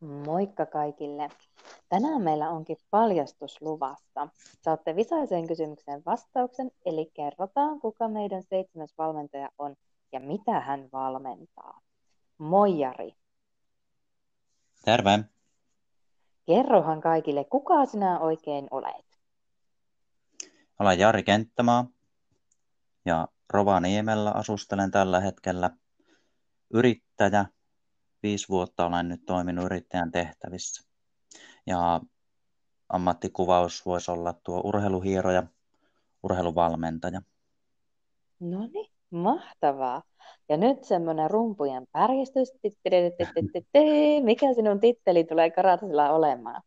Moikka kaikille! Tänään meillä onkin paljastus luvassa. Saatte visaiseen kysymykseen vastauksen, eli kerrotaan, kuka meidän seitsemäs valmentaja on ja mitä hän valmentaa. Moi Jari! Terve! Kerrohan kaikille, kuka sinä oikein olet? Olen Jari Kenttämaa ja Rovaniemellä asustelen tällä hetkellä yrittäjä, viisi vuotta olen nyt toiminut yrittäjän tehtävissä. Ja ammattikuvaus voisi olla tuo urheiluhieroja, urheiluvalmentaja. No niin, mahtavaa. Ja nyt semmoinen rumpujen pärjistys. Mikä sinun titteli tulee karatasilla olemaan?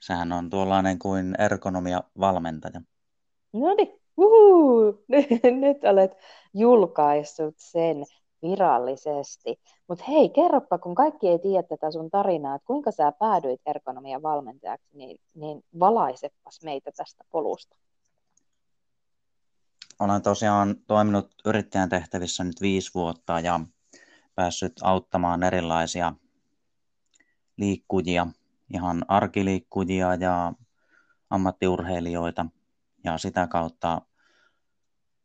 Sehän on tuollainen kuin ergonomia-valmentaja. No niin, nyt olet julkaissut sen virallisesti. Mutta hei, kerropa, kun kaikki ei tiedä tätä sun tarinaa, että kuinka sä päädyit ergonomian valmentajaksi, niin, niin valaisepas meitä tästä polusta. Olen tosiaan toiminut yrittäjän tehtävissä nyt viisi vuotta ja päässyt auttamaan erilaisia liikkujia, ihan arkiliikkujia ja ammattiurheilijoita. Ja sitä kautta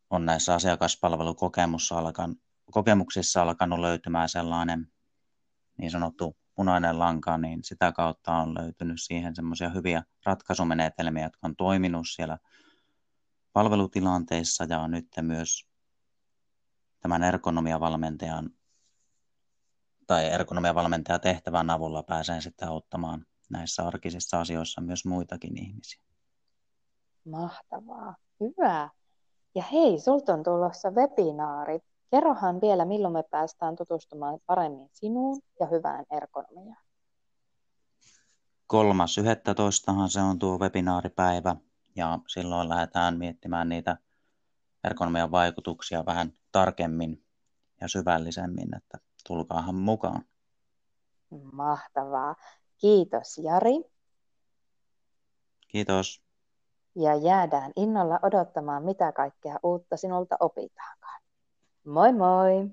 on näissä asiakaspalvelukokemuksissa alkan, kokemuksissa alkanut löytymään sellainen niin sanottu punainen lanka, niin sitä kautta on löytynyt siihen semmoisia hyviä ratkaisumenetelmiä, jotka on toiminut siellä palvelutilanteissa ja nyt myös tämän ergonomiavalmentajan tai ergonomiavalmentajan tehtävän avulla pääsen sitten auttamaan näissä arkisissa asioissa myös muitakin ihmisiä. Mahtavaa, hyvä. Ja hei, sulta on tulossa webinaari. Kerrohan vielä, milloin me päästään tutustumaan paremmin sinuun ja hyvään ergonomiaan. Kolmas yhdettätoistahan se on tuo webinaaripäivä ja silloin lähdetään miettimään niitä ergonomian vaikutuksia vähän tarkemmin ja syvällisemmin, että tulkaahan mukaan. Mahtavaa. Kiitos Jari. Kiitos ja jäädään innolla odottamaan, mitä kaikkea uutta sinulta opitaankaan. Moi moi!